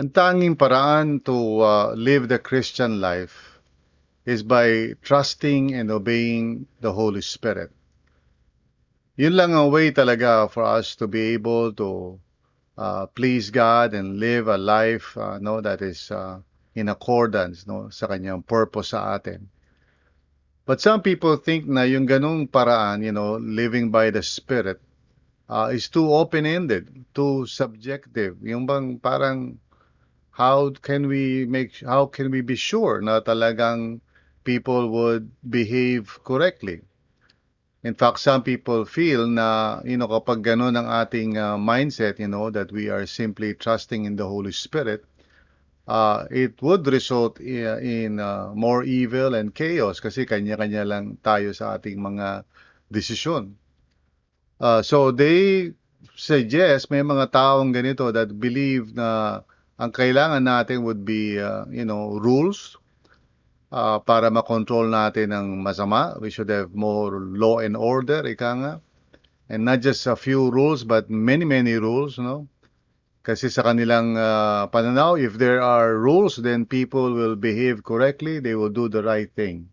Ang tanging paraan to uh, live the Christian life is by trusting and obeying the Holy Spirit. Yun lang ang way talaga for us to be able to uh, please God and live a life uh, no that is uh, in accordance no sa kanyang purpose sa atin. But some people think na yung ganung paraan, you know, living by the Spirit uh, is too open-ended, too subjective. Yung bang parang how can we make how can we be sure na talagang people would behave correctly? In fact some people feel na you know kapag ganun ang ating uh, mindset you know that we are simply trusting in the holy spirit uh, it would result in, in uh, more evil and chaos kasi kanya-kanya lang tayo sa ating mga desisyon. Uh, so they suggest may mga taong ganito that believe na ang kailangan natin would be, uh, you know, rules uh, para makontrol natin ang masama. We should have more law and order, ika nga. And not just a few rules, but many, many rules, no? Kasi sa kanilang uh, pananaw, if there are rules, then people will behave correctly, they will do the right thing.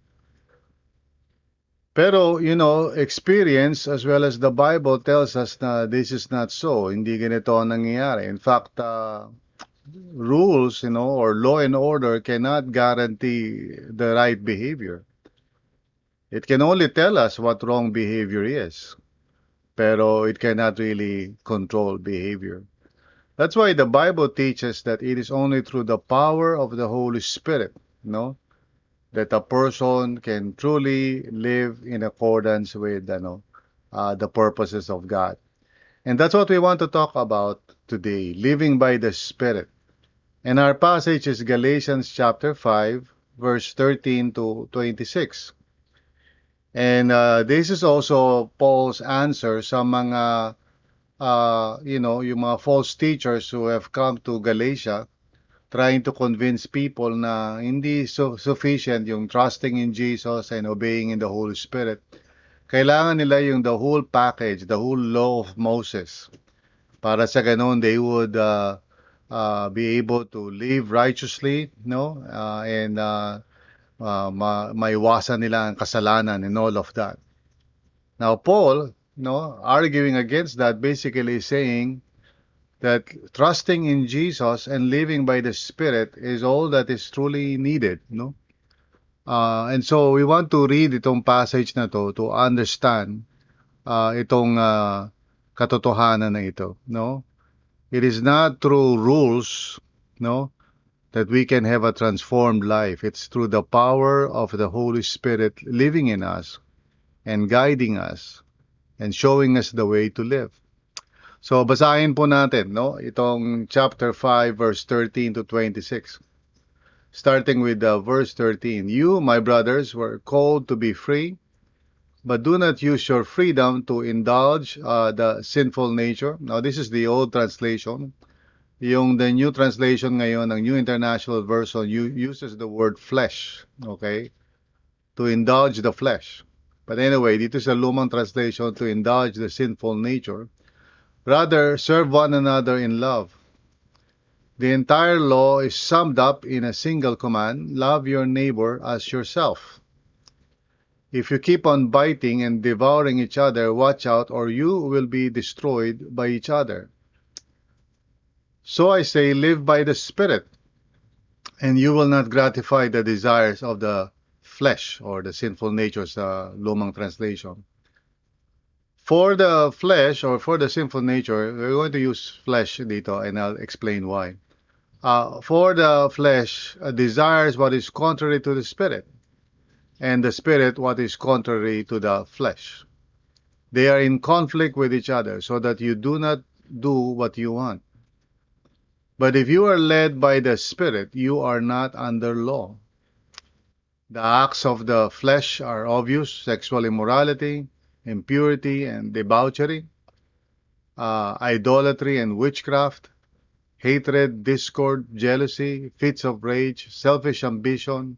Pero, you know, experience as well as the Bible tells us na this is not so. Hindi ganito ang nangyayari. In fact, uh, rules, you know, or law and order cannot guarantee the right behavior. It can only tell us what wrong behavior is, pero it cannot really control behavior. That's why the Bible teaches that it is only through the power of the Holy Spirit, you know, that a person can truly live in accordance with, you know, uh, the purposes of God. And that's what we want to talk about today, living by the Spirit. And our passage is Galatians chapter 5, verse 13 to 26. And uh, this is also Paul's answer sa mga, uh, you know, yung mga false teachers who have come to Galatia trying to convince people na hindi so sufficient yung trusting in Jesus and obeying in the Holy Spirit. Kailangan nila yung the whole package, the whole law of Moses. Para sa ganun, they would uh, uh, be able to live righteously, no? Uh, and uh, uh, ma maiwasan nila ang kasalanan and all of that. Now, Paul, no, arguing against that, basically saying that trusting in Jesus and living by the Spirit is all that is truly needed, no? Uh, and so we want to read itong passage na to to understand uh, itong uh, katotohanan na ito, no? It is not through rules, no, that we can have a transformed life. It's through the power of the Holy Spirit living in us and guiding us and showing us the way to live. So basahin po natin, no, itong chapter 5 verse 13 to 26. Starting with uh, verse 13. You, my brothers, were called to be free, but do not use your freedom to indulge uh, the sinful nature. Now, this is the old translation. Yung the new translation ngayon, ang New International Version, uses the word flesh, okay? To indulge the flesh. But anyway, dito sa lumang translation, to indulge the sinful nature. Rather, serve one another in love. The entire law is summed up in a single command, love your neighbor as yourself. If you keep on biting and devouring each other, watch out, or you will be destroyed by each other. So I say, live by the Spirit, and you will not gratify the desires of the flesh or the sinful nature sa lumang translation. For the flesh or for the sinful nature, we're going to use flesh dito and I'll explain why. Uh, for the flesh uh, desires what is contrary to the spirit and the spirit what is contrary to the flesh. They are in conflict with each other so that you do not do what you want. But if you are led by the Spirit, you are not under law. The acts of the flesh are obvious sexual immorality, impurity and debauchery, uh, idolatry and witchcraft, hatred, discord, jealousy, fits of rage, selfish ambition,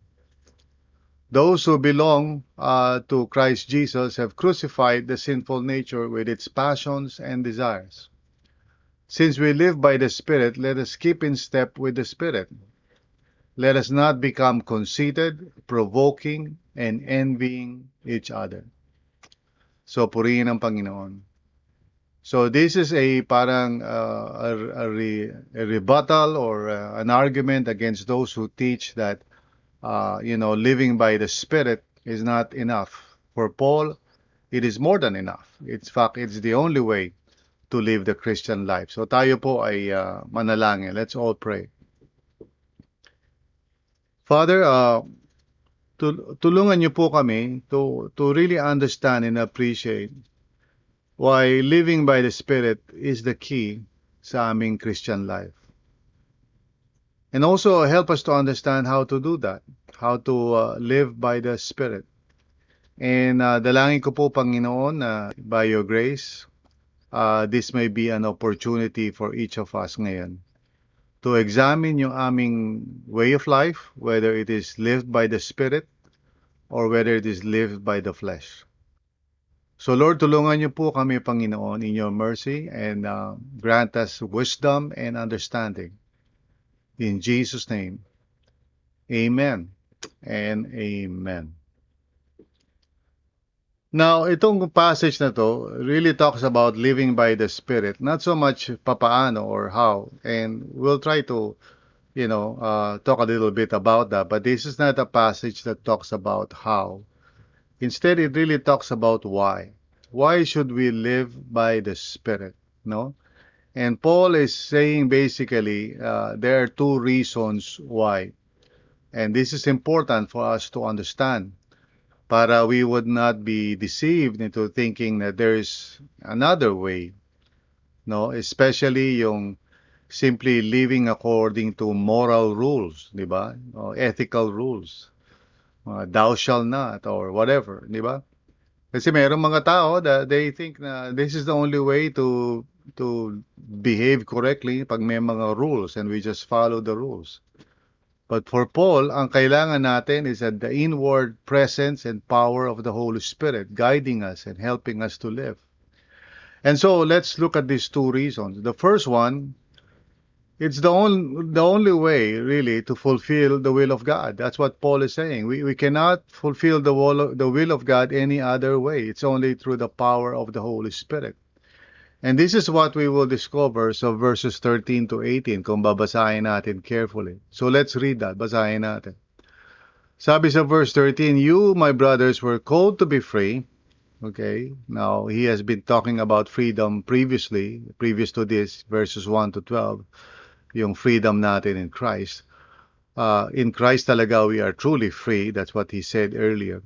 Those who belong uh, to Christ Jesus have crucified the sinful nature with its passions and desires. Since we live by the Spirit, let us keep in step with the Spirit. Let us not become conceited, provoking, and envying each other. So, purihin ang Panginoon. So, this is a parang uh, a, a, re, a, rebuttal or uh, an argument against those who teach that, uh, you know, living by the Spirit is not enough. For Paul, it is more than enough. It's fact, it's the only way to live the Christian life. So, tayo po ay uh, manalangin. Let's all pray. Father, uh, tulungan niyo po kami to, to really understand and appreciate why living by the Spirit is the key sa aming Christian life. And also help us to understand how to do that, how to uh, live by the Spirit. And uh, dalangin ko po, Panginoon, na uh, by your grace, uh, this may be an opportunity for each of us ngayon to examine yung aming way of life, whether it is lived by the Spirit or whether it is lived by the flesh. So Lord, tulungan niyo po kami, Panginoon, in your mercy and uh, grant us wisdom and understanding. In Jesus' name, Amen and Amen. Now, itong passage na to really talks about living by the Spirit, not so much papaano or how. And we'll try to, you know, uh, talk a little bit about that. But this is not a passage that talks about how. Instead, it really talks about why. Why should we live by the Spirit? No? And Paul is saying basically uh, there are two reasons why. And this is important for us to understand para we would not be deceived into thinking that there is another way. No, especially yung simply living according to moral rules, di ba? O ethical rules. Uh, thou shall not or whatever, di ba? Kasi mayroong mga tao that they think na this is the only way to to behave correctly pag may mga rules and we just follow the rules. But for Paul, ang kailangan natin is that the inward presence and power of the Holy Spirit guiding us and helping us to live. And so let's look at these two reasons. The first one, it's the only, the only way really to fulfill the will of God. That's what Paul is saying. We, we cannot fulfill the will, the will of God any other way. It's only through the power of the Holy Spirit. And this is what we will discover so verses 13 to 18 kung babasahin natin carefully. So let's read that. Basahin natin. Sabi sa verse 13, You, my brothers, were called to be free. Okay, now he has been talking about freedom previously, previous to this, verses 1 to 12, yung freedom natin in Christ. Uh, in Christ talaga we are truly free. That's what he said earlier.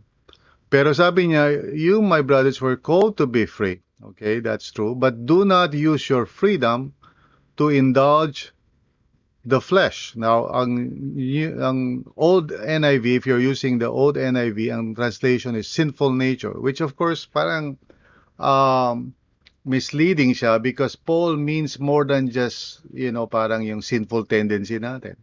Pero sabi niya, you, my brothers, were called to be free. Okay, that's true. But do not use your freedom to indulge the flesh. Now, ang, ang old NIV, if you're using the old NIV, ang translation is sinful nature, which of course parang um, misleading siya because Paul means more than just, you know, parang yung sinful tendency natin.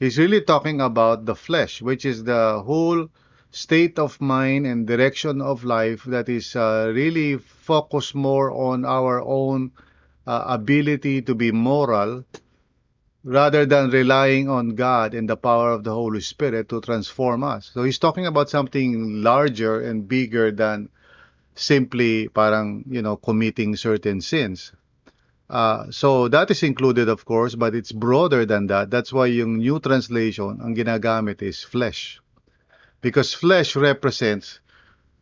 He's really talking about the flesh, which is the whole state of mind and direction of life that is uh, really focused more on our own uh, ability to be moral rather than relying on God and the power of the Holy Spirit to transform us. So he's talking about something larger and bigger than simply parang, you know, committing certain sins. Uh, so that is included of course, but it's broader than that. That's why yung new translation, ang ginagamit is flesh. Because flesh represents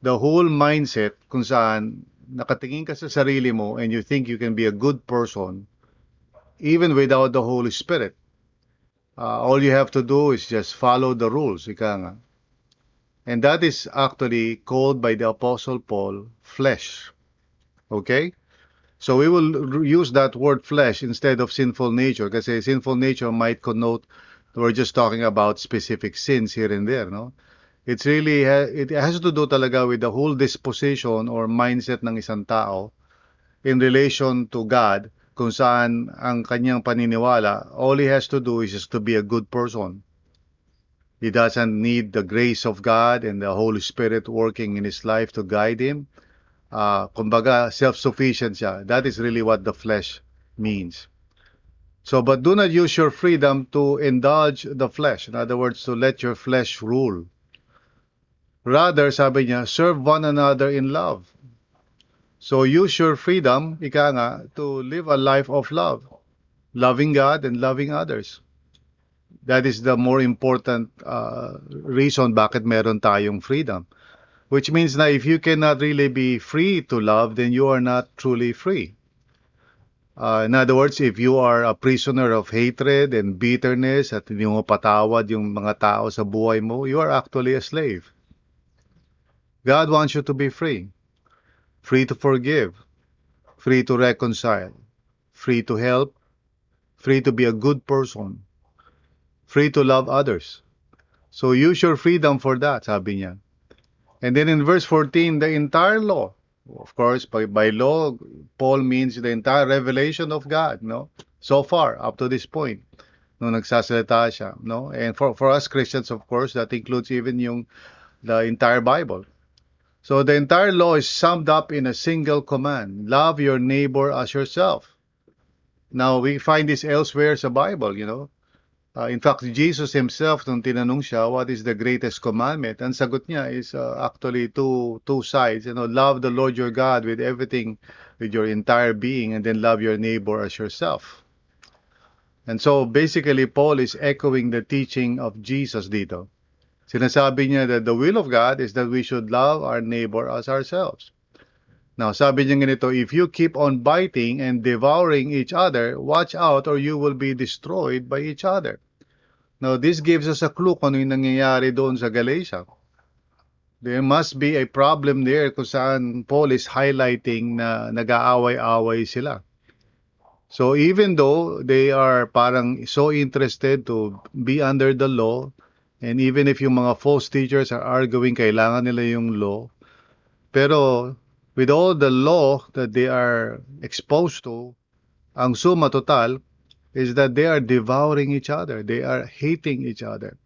the whole mindset kung saan nakatingin ka sa sarili mo and you think you can be a good person even without the Holy Spirit. Uh, all you have to do is just follow the rules, ika nga. And that is actually called by the Apostle Paul flesh. Okay? So we will use that word flesh instead of sinful nature kasi sinful nature might connote we're just talking about specific sins here and there, no? It's really it has to do talaga with the whole disposition or mindset ng isang tao in relation to God kung saan ang kanyang paniniwala, all he has to do is just to be a good person. He doesn't need the grace of God and the Holy Spirit working in his life to guide him. Uh, kumbaga, self-sufficient siya. That is really what the flesh means. So, but do not use your freedom to indulge the flesh. In other words, to let your flesh rule. Rather, sabi niya, serve one another in love. So use your freedom, ika nga, to live a life of love. Loving God and loving others. That is the more important uh, reason bakit meron tayong freedom. Which means na if you cannot really be free to love, then you are not truly free. Uh, in other words, if you are a prisoner of hatred and bitterness at hindi mo patawad yung mga tao sa buhay mo, you are actually a slave. God wants you to be free. Free to forgive. Free to reconcile. Free to help. Free to be a good person. Free to love others. So use your freedom for that, sabi niya. And then in verse 14, the entire law, of course, by, by law, Paul means the entire revelation of God, no? So far, up to this point, no nagsasalita siya, no? And for, for us Christians, of course, that includes even yung the entire Bible. So the entire law is summed up in a single command, love your neighbor as yourself. Now, we find this elsewhere sa Bible, you know. Uh, in fact, Jesus himself, nung tinanong siya, what is the greatest commandment? Ang sagot niya is uh, actually two, two sides. You know, love the Lord your God with everything, with your entire being, and then love your neighbor as yourself. And so, basically, Paul is echoing the teaching of Jesus dito. Sinasabi niya that the will of God is that we should love our neighbor as ourselves. Now, sabi niya ganito, if you keep on biting and devouring each other, watch out or you will be destroyed by each other. Now, this gives us a clue kung ano yung nangyayari doon sa Galatia. There must be a problem there kung saan Paul is highlighting na nag-aaway-away sila. So even though they are parang so interested to be under the law, and even if yung mga false teachers are arguing kailangan nila yung law, pero with all the law that they are exposed to, ang suma total is that they are devouring each other. They are hating each other.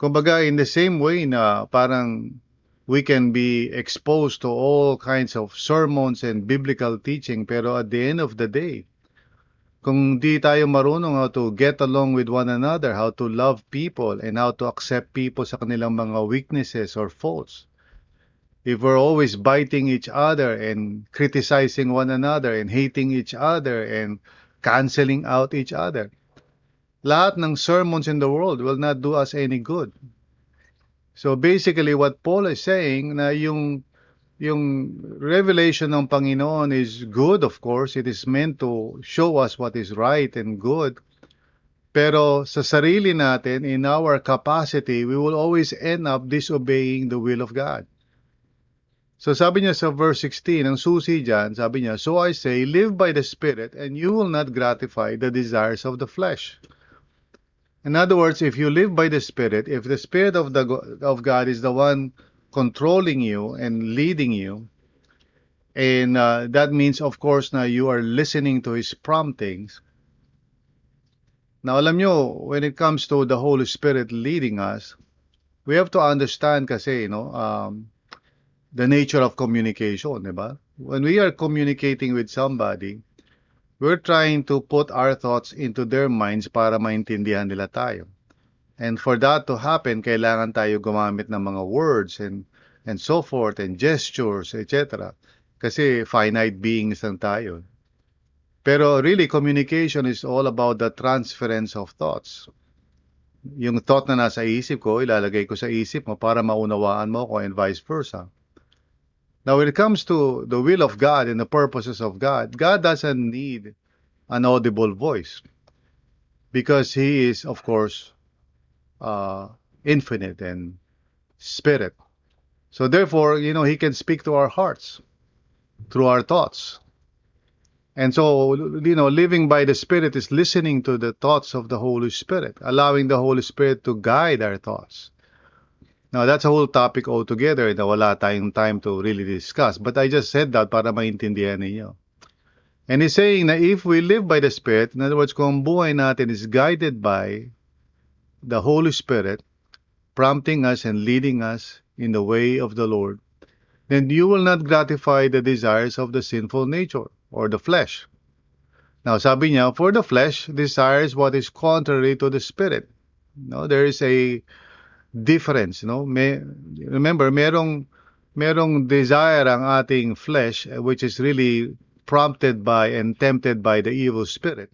Kumbaga, in the same way na parang we can be exposed to all kinds of sermons and biblical teaching, pero at the end of the day, kung di tayo marunong how to get along with one another, how to love people, and how to accept people sa kanilang mga weaknesses or faults, if we're always biting each other and criticizing one another and hating each other and canceling out each other, lahat ng sermons in the world will not do us any good. So basically what Paul is saying na yung yung revelation ng Panginoon is good of course. It is meant to show us what is right and good. Pero sa sarili natin in our capacity we will always end up disobeying the will of God. So sabi niya sa verse 16, ang susi dyan, sabi niya, So I say, live by the Spirit, and you will not gratify the desires of the flesh. In other words, if you live by the Spirit, if the Spirit of, the, of God is the one controlling you and leading you, and uh, that means, of course, na you are listening to His promptings. Now, alam nyo, when it comes to the Holy Spirit leading us, we have to understand kasi, you know, um, the nature of communication, di ba? When we are communicating with somebody, we're trying to put our thoughts into their minds para maintindihan nila tayo. And for that to happen, kailangan tayo gumamit ng mga words and and so forth, and gestures, etc. Kasi finite beings lang tayo. Pero really, communication is all about the transference of thoughts. Yung thought na nasa isip ko, ilalagay ko sa isip mo para maunawaan mo ko and vice versa. Now, when it comes to the will of God and the purposes of God, God doesn't need an audible voice because He is, of course, uh, infinite and spirit. So, therefore, you know, He can speak to our hearts through our thoughts. And so, you know, living by the Spirit is listening to the thoughts of the Holy Spirit, allowing the Holy Spirit to guide our thoughts. Now, that's a whole topic altogether na wala tayong time to really discuss. But I just said that para maintindihan ninyo. And he's saying na if we live by the Spirit, in other words, kung buhay natin is guided by the Holy Spirit, prompting us and leading us in the way of the Lord, then you will not gratify the desires of the sinful nature or the flesh. Now, sabi niya, for the flesh desires what is contrary to the Spirit. No, there is a difference, no? May, remember, merong merong desire ang ating flesh eh, which is really prompted by and tempted by the evil spirit.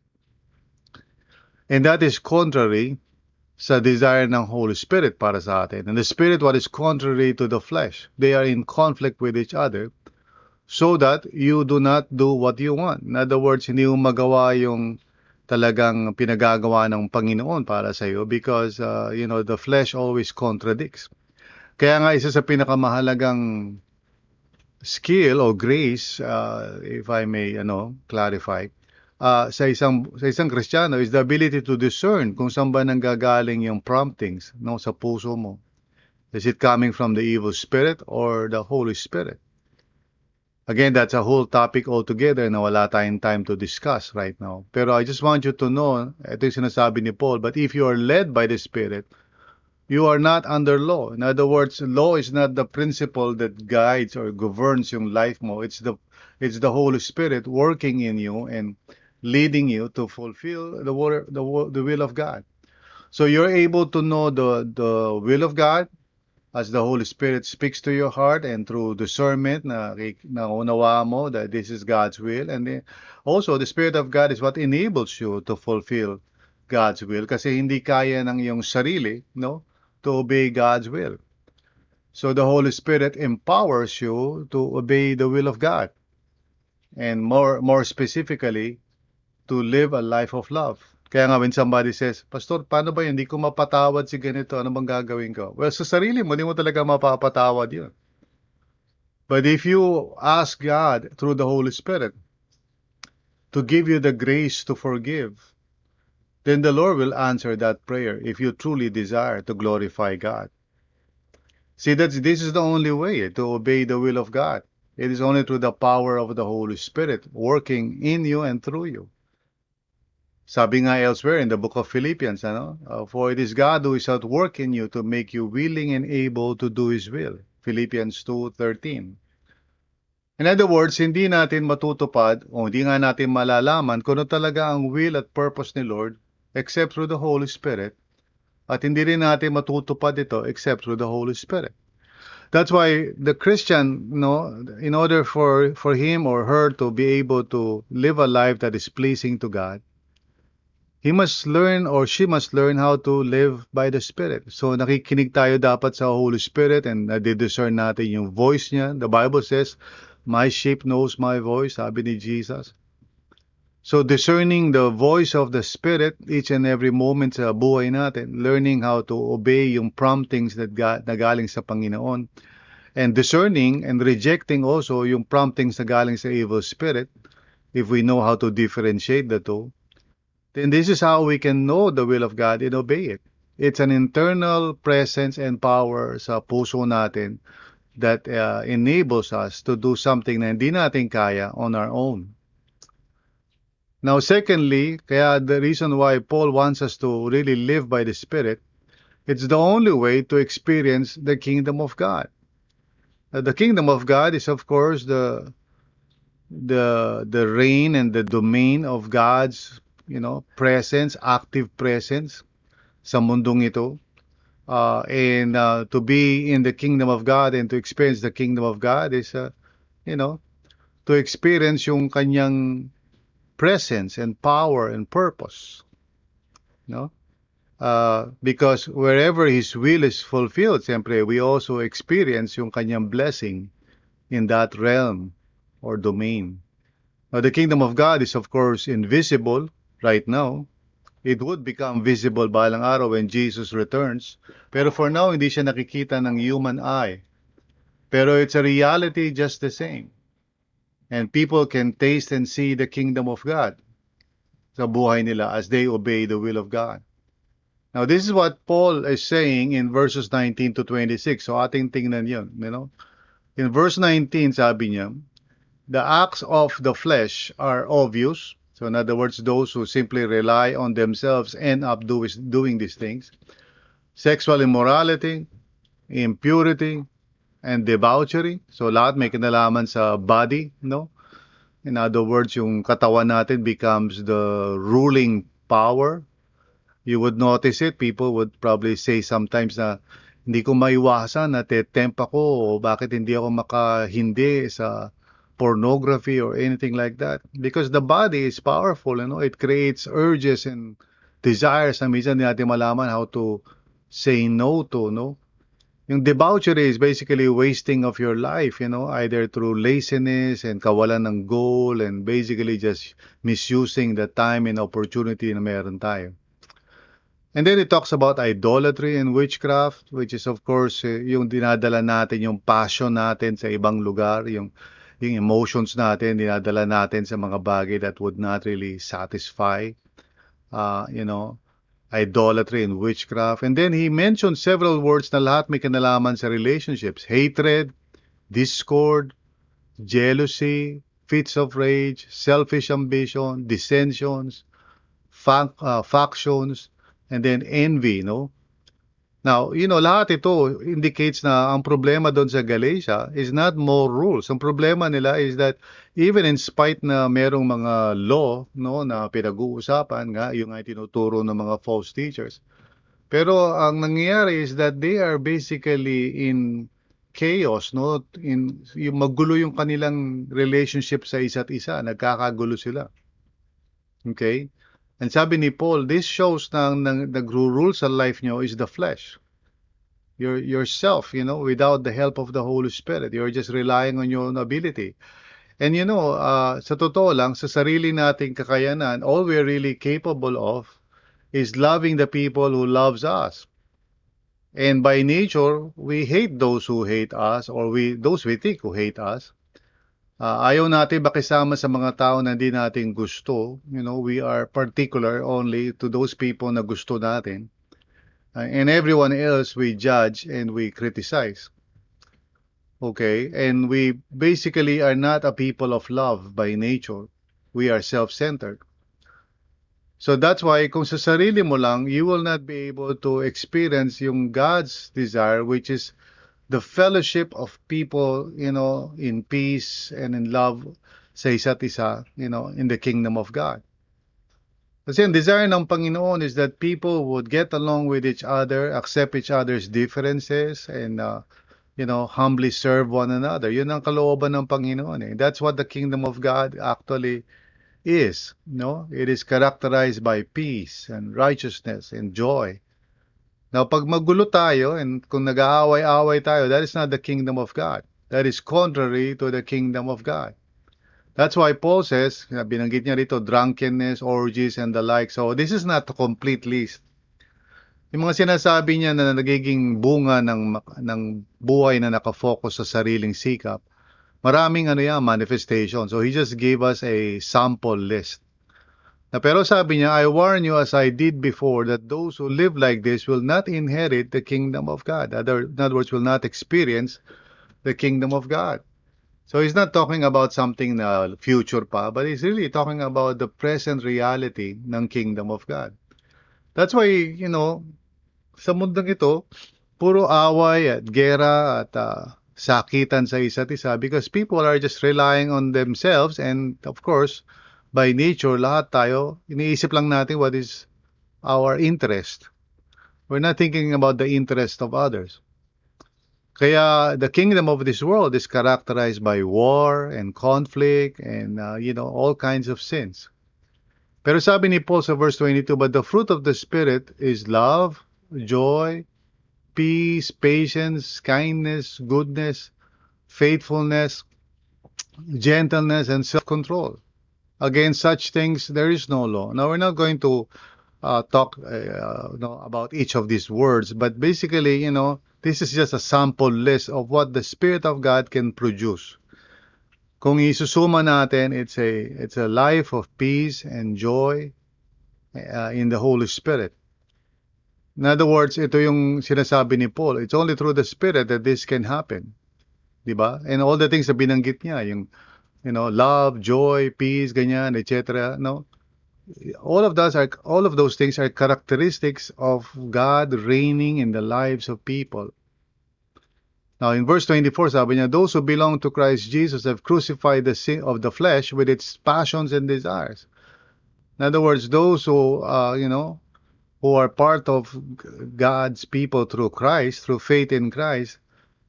And that is contrary sa desire ng Holy Spirit para sa atin. And the Spirit, what is contrary to the flesh, they are in conflict with each other so that you do not do what you want. In other words, hindi mo magawa yung talagang pinagagawa ng Panginoon para sa iyo because, uh, you know, the flesh always contradicts. Kaya nga isa sa pinakamahalagang skill or grace, uh, if I may, ano, clarify, uh, sa isang sa isang Kristiyano is the ability to discern kung saan ba nanggagaling yung promptings no sa puso mo. Is it coming from the evil spirit or the Holy Spirit? Again, that's a whole topic altogether na wala tayong time to discuss right now. Pero I just want you to know, ito yung sinasabi ni Paul, but if you are led by the Spirit, you are not under law. In other words, law is not the principle that guides or governs yung life mo. It's the it's the Holy Spirit working in you and leading you to fulfill the the, the will of God. So you're able to know the the will of God as the Holy Spirit speaks to your heart and through discernment na naunawa mo that this is God's will and then also the Spirit of God is what enables you to fulfill God's will kasi hindi kaya ng iyong sarili no to obey God's will. So the Holy Spirit empowers you to obey the will of God and more more specifically to live a life of love. Kaya nga when somebody says, Pastor, paano ba yun? Hindi ko mapatawad si ganito. Ano bang gagawin ko? Well, sa sarili mo, hindi mo talaga mapapatawad yun. But if you ask God through the Holy Spirit to give you the grace to forgive, then the Lord will answer that prayer if you truly desire to glorify God. See, that's, this is the only way to obey the will of God. It is only through the power of the Holy Spirit working in you and through you. Sabi nga elsewhere in the book of Philippians, ano? Uh, For it is God who is at work in you to make you willing and able to do His will. Philippians 2.13 In other words, hindi natin matutupad o hindi nga natin malalaman kung ano talaga ang will at purpose ni Lord except through the Holy Spirit. At hindi rin natin matutupad ito except through the Holy Spirit. That's why the Christian, you know, in order for, for him or her to be able to live a life that is pleasing to God, he must learn or she must learn how to live by the Spirit. So nakikinig tayo dapat sa Holy Spirit and nadidiscern natin yung voice niya. The Bible says, My sheep knows my voice, sabi ni Jesus. So discerning the voice of the Spirit each and every moment sa buhay natin, learning how to obey yung promptings that ga- na galing sa Panginoon, and discerning and rejecting also yung promptings na galing sa evil spirit, if we know how to differentiate the two, then this is how we can know the will of God and obey it. It's an internal presence and power sa puso natin that uh, enables us to do something na hindi natin kaya on our own. Now, secondly, kaya the reason why Paul wants us to really live by the Spirit, it's the only way to experience the kingdom of God. The kingdom of God is, of course, the the the reign and the domain of God's you know, presence, active presence sa mundong ito. uh, and uh, to be in the kingdom of God and to experience the kingdom of God is, uh, you know, to experience yung kanyang presence and power and purpose. No? Uh, because wherever His will is fulfilled, siyempre, we also experience yung kanyang blessing in that realm or domain. Now, the kingdom of God is, of course, invisible right now. It would become visible balang araw when Jesus returns. Pero for now, hindi siya nakikita ng human eye. Pero it's a reality just the same. And people can taste and see the kingdom of God sa buhay nila as they obey the will of God. Now, this is what Paul is saying in verses 19 to 26. So, ating tingnan yun, you know. In verse 19, sabi niya, the acts of the flesh are obvious. So, in other words, those who simply rely on themselves end up do, doing these things. Sexual immorality, impurity, and debauchery. So, lahat may kinalaman sa body, no? In other words, yung katawan natin becomes the ruling power. You would notice it. People would probably say sometimes na hindi ko maiwasan na tetemp ako o bakit hindi ako makahindi sa pornography or anything like that. Because the body is powerful, you know, it creates urges and desires na minsan natin malaman how to say no to, no? Yung debauchery is basically wasting of your life, you know, either through laziness and kawalan ng goal and basically just misusing the time and opportunity na meron tayo. And then it talks about idolatry and witchcraft, which is of course eh, yung dinadala natin, yung passion natin sa ibang lugar, yung yung emotions natin, dinadala natin sa mga bagay that would not really satisfy, uh, you know, idolatry and witchcraft. And then he mentioned several words na lahat may kinalaman sa relationships. Hatred, discord, jealousy, fits of rage, selfish ambition, dissensions, fac- uh, factions, and then envy, no? Now, you know, lahat ito indicates na ang problema doon sa Galatia is not more rules. Ang problema nila is that even in spite na merong mga law no na pinag-uusapan nga yung ay tinuturo ng mga false teachers. Pero ang nangyayari is that they are basically in chaos, no? In yung magulo yung kanilang relationship sa isa't isa, nagkakagulo sila. Okay? And sabi ni Paul, this shows na ang nagro-rule sa life nyo is the flesh. Your, yourself, you know, without the help of the Holy Spirit. You're just relying on your own ability. And you know, uh, sa totoo lang, sa sarili nating kakayanan, all we're really capable of is loving the people who loves us. And by nature, we hate those who hate us or we those we think who hate us. Uh, ayaw natin makisama sa mga tao na hindi natin gusto. You know, we are particular only to those people na gusto natin. Uh, and everyone else we judge and we criticize. Okay? And we basically are not a people of love by nature. We are self-centered. So that's why kung sa sarili mo lang, you will not be able to experience yung God's desire which is the fellowship of people, you know, in peace and in love sa isa't isa, you know, in the kingdom of God. Kasi ang desire ng Panginoon is that people would get along with each other, accept each other's differences, and, uh, you know, humbly serve one another. Yun ang kalooban ng Panginoon. Eh. That's what the kingdom of God actually is. No? It is characterized by peace and righteousness and joy. Now, pag magulo tayo and kung nag-aaway-away tayo, that is not the kingdom of God. That is contrary to the kingdom of God. That's why Paul says, binanggit niya rito, drunkenness, orgies, and the like. So, this is not a complete list. Yung mga sinasabi niya na nagiging bunga ng, ng buhay na nakafocus sa sariling sikap, maraming ano yan, manifestation. So, he just gave us a sample list. Na pero sabi niya, I warn you as I did before that those who live like this will not inherit the kingdom of God. Other, in other words, will not experience the kingdom of God. So he's not talking about something na future pa, but he's really talking about the present reality ng kingdom of God. That's why, you know, sa mundong ito, puro away at gera at uh, sakitan sa isa't isa because people are just relying on themselves and of course, by nature, lahat tayo, iniisip lang natin what is our interest. We're not thinking about the interest of others. Kaya the kingdom of this world is characterized by war and conflict and uh, you know all kinds of sins. Pero sabi ni Paul sa verse 22, but the fruit of the spirit is love, joy, peace, patience, kindness, goodness, faithfulness, gentleness and self-control. Against such things there is no law. Now we're not going to uh, talk uh, you know, about each of these words, but basically, you know, this is just a sample list of what the Spirit of God can produce. Kung isusuma natin, it's a it's a life of peace and joy uh, in the Holy Spirit. In other words, ito yung sinasabi ni Paul. It's only through the Spirit that this can happen. 'Di ba? And all the things na binanggit niya, yung you know, love, joy, peace, ganyan, etc. No? All of those are all of those things are characteristics of God reigning in the lives of people. Now in verse 24 sabi niya, those who belong to Christ Jesus have crucified the sin of the flesh with its passions and desires. In other words, those who uh, you know, who are part of God's people through Christ, through faith in Christ,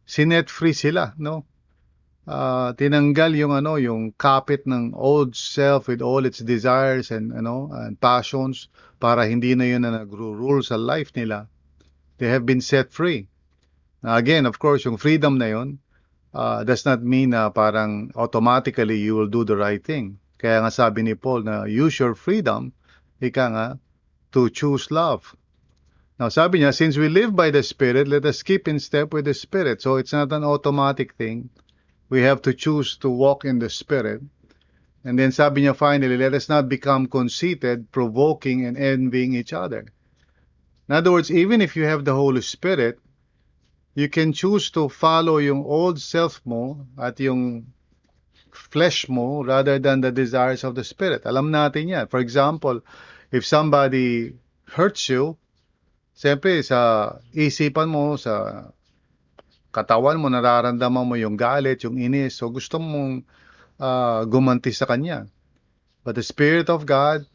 sinet free sila, no? Uh, tinanggal yung ano yung kapit ng old self with all its desires and ano and passions para hindi na yun na nagro-rule sa life nila they have been set free now again of course yung freedom na yun uh, does not mean na parang automatically you will do the right thing kaya nga sabi ni Paul na use your freedom ika nga to choose love Now, sabi niya, since we live by the Spirit, let us keep in step with the Spirit. So, it's not an automatic thing. We have to choose to walk in the Spirit. And then sabi niya finally, let us not become conceited, provoking, and envying each other. In other words, even if you have the Holy Spirit, you can choose to follow yung old self mo at yung flesh mo rather than the desires of the Spirit. Alam natin yan. For example, if somebody hurts you, siyempre sa isipan mo, sa katawan mo, nararamdaman mo yung galit, yung inis. So gusto mong uh, gumanti sa kanya. But the Spirit of God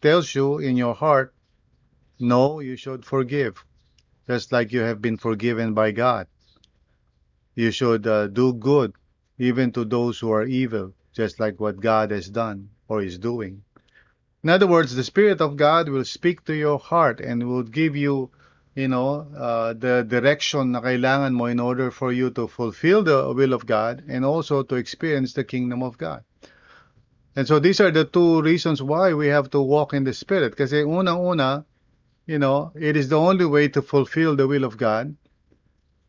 tells you in your heart, no, you should forgive. Just like you have been forgiven by God. You should uh, do good even to those who are evil, just like what God has done or is doing. In other words, the Spirit of God will speak to your heart and will give you you know, uh, the direction na kailangan mo in order for you to fulfill the will of God and also to experience the kingdom of God. And so these are the two reasons why we have to walk in the Spirit. Kasi unang-una, you know, it is the only way to fulfill the will of God.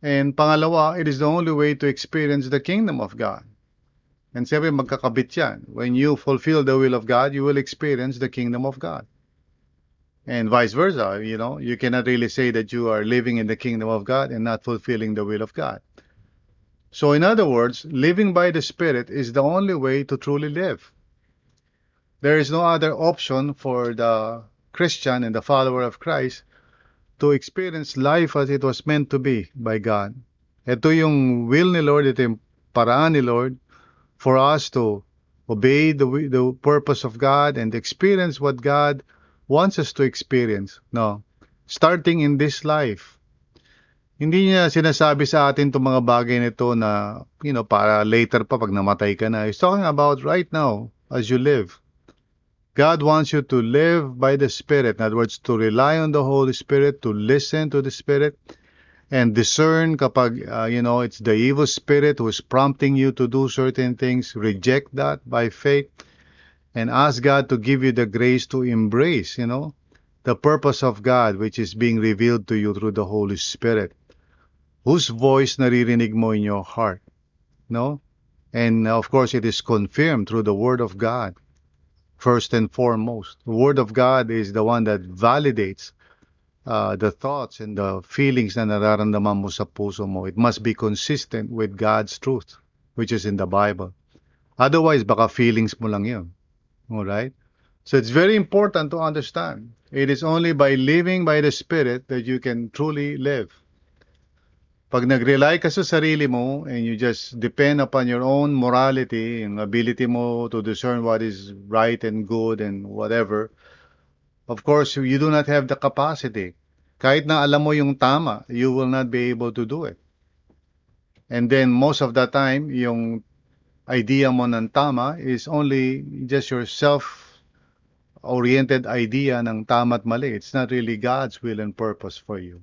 And pangalawa, it is the only way to experience the kingdom of God. And siyempre magkakabit yan. When you fulfill the will of God, you will experience the kingdom of God and vice versa. You know, you cannot really say that you are living in the kingdom of God and not fulfilling the will of God. So, in other words, living by the Spirit is the only way to truly live. There is no other option for the Christian and the follower of Christ to experience life as it was meant to be by God. Ito yung will ni Lord, ito yung paraan ni Lord for us to obey the, the purpose of God and experience what God wants us to experience, no? Starting in this life. Hindi niya sinasabi sa atin itong mga bagay nito na, you know, para later pa pag namatay ka na. He's talking about right now as you live. God wants you to live by the Spirit. In other words, to rely on the Holy Spirit, to listen to the Spirit, and discern kapag, uh, you know, it's the evil spirit who is prompting you to do certain things. Reject that by faith and ask God to give you the grace to embrace, you know, the purpose of God which is being revealed to you through the Holy Spirit. Whose voice naririnig mo in your heart, no? And of course, it is confirmed through the Word of God, first and foremost. The Word of God is the one that validates uh, the thoughts and the feelings na nararamdaman mo sa puso mo. It must be consistent with God's truth, which is in the Bible. Otherwise, baka feelings mo lang yun. All right? So it's very important to understand. It is only by living by the Spirit that you can truly live. Pag nag-rely ka sa sarili mo and you just depend upon your own morality and ability mo to discern what is right and good and whatever, of course, you do not have the capacity Kahit na alam mo yung tama, you will not be able to do it. And then most of the time, yung idea mo ng tama is only just your self-oriented idea ng tama at mali. It's not really God's will and purpose for you.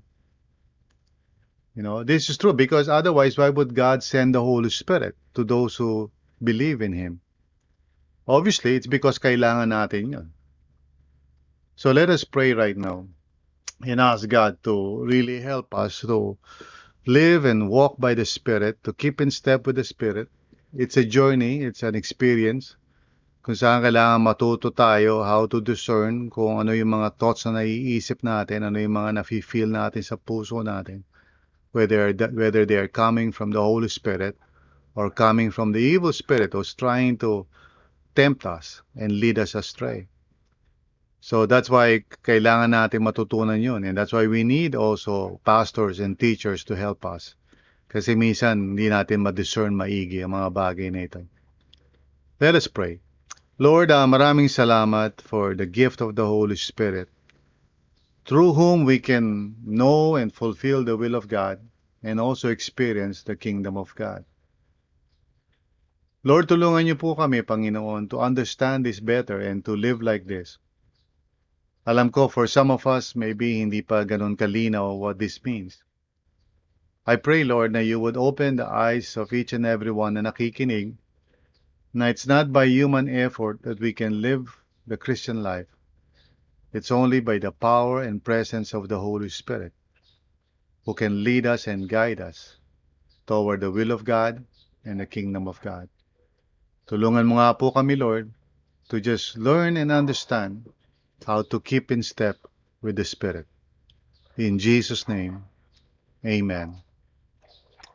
You know, this is true because otherwise, why would God send the Holy Spirit to those who believe in Him? Obviously, it's because kailangan natin yun. So let us pray right now and ask God to really help us to live and walk by the Spirit, to keep in step with the Spirit. It's a journey, it's an experience kung saan kailangan matuto tayo how to discern kung ano yung mga thoughts na naiisip natin, ano yung mga nafe-feel natin sa puso natin, whether, whether they are coming from the Holy Spirit or coming from the evil spirit who's trying to tempt us and lead us astray. So that's why kailangan natin matutunan yun. And that's why we need also pastors and teachers to help us. Kasi minsan hindi natin ma-discern maigi ang mga bagay na ito. Let us pray. Lord, uh, maraming salamat for the gift of the Holy Spirit through whom we can know and fulfill the will of God and also experience the kingdom of God. Lord, tulungan niyo po kami, Panginoon, to understand this better and to live like this. Alam ko for some of us, maybe hindi pa ganun kalinaw what this means. I pray, Lord, na you would open the eyes of each and every one na nakikinig na it's not by human effort that we can live the Christian life. It's only by the power and presence of the Holy Spirit who can lead us and guide us toward the will of God and the kingdom of God. Tulungan mo nga po kami, Lord, to just learn and understand how to keep in step with the Spirit. In Jesus' name, amen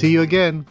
See you again.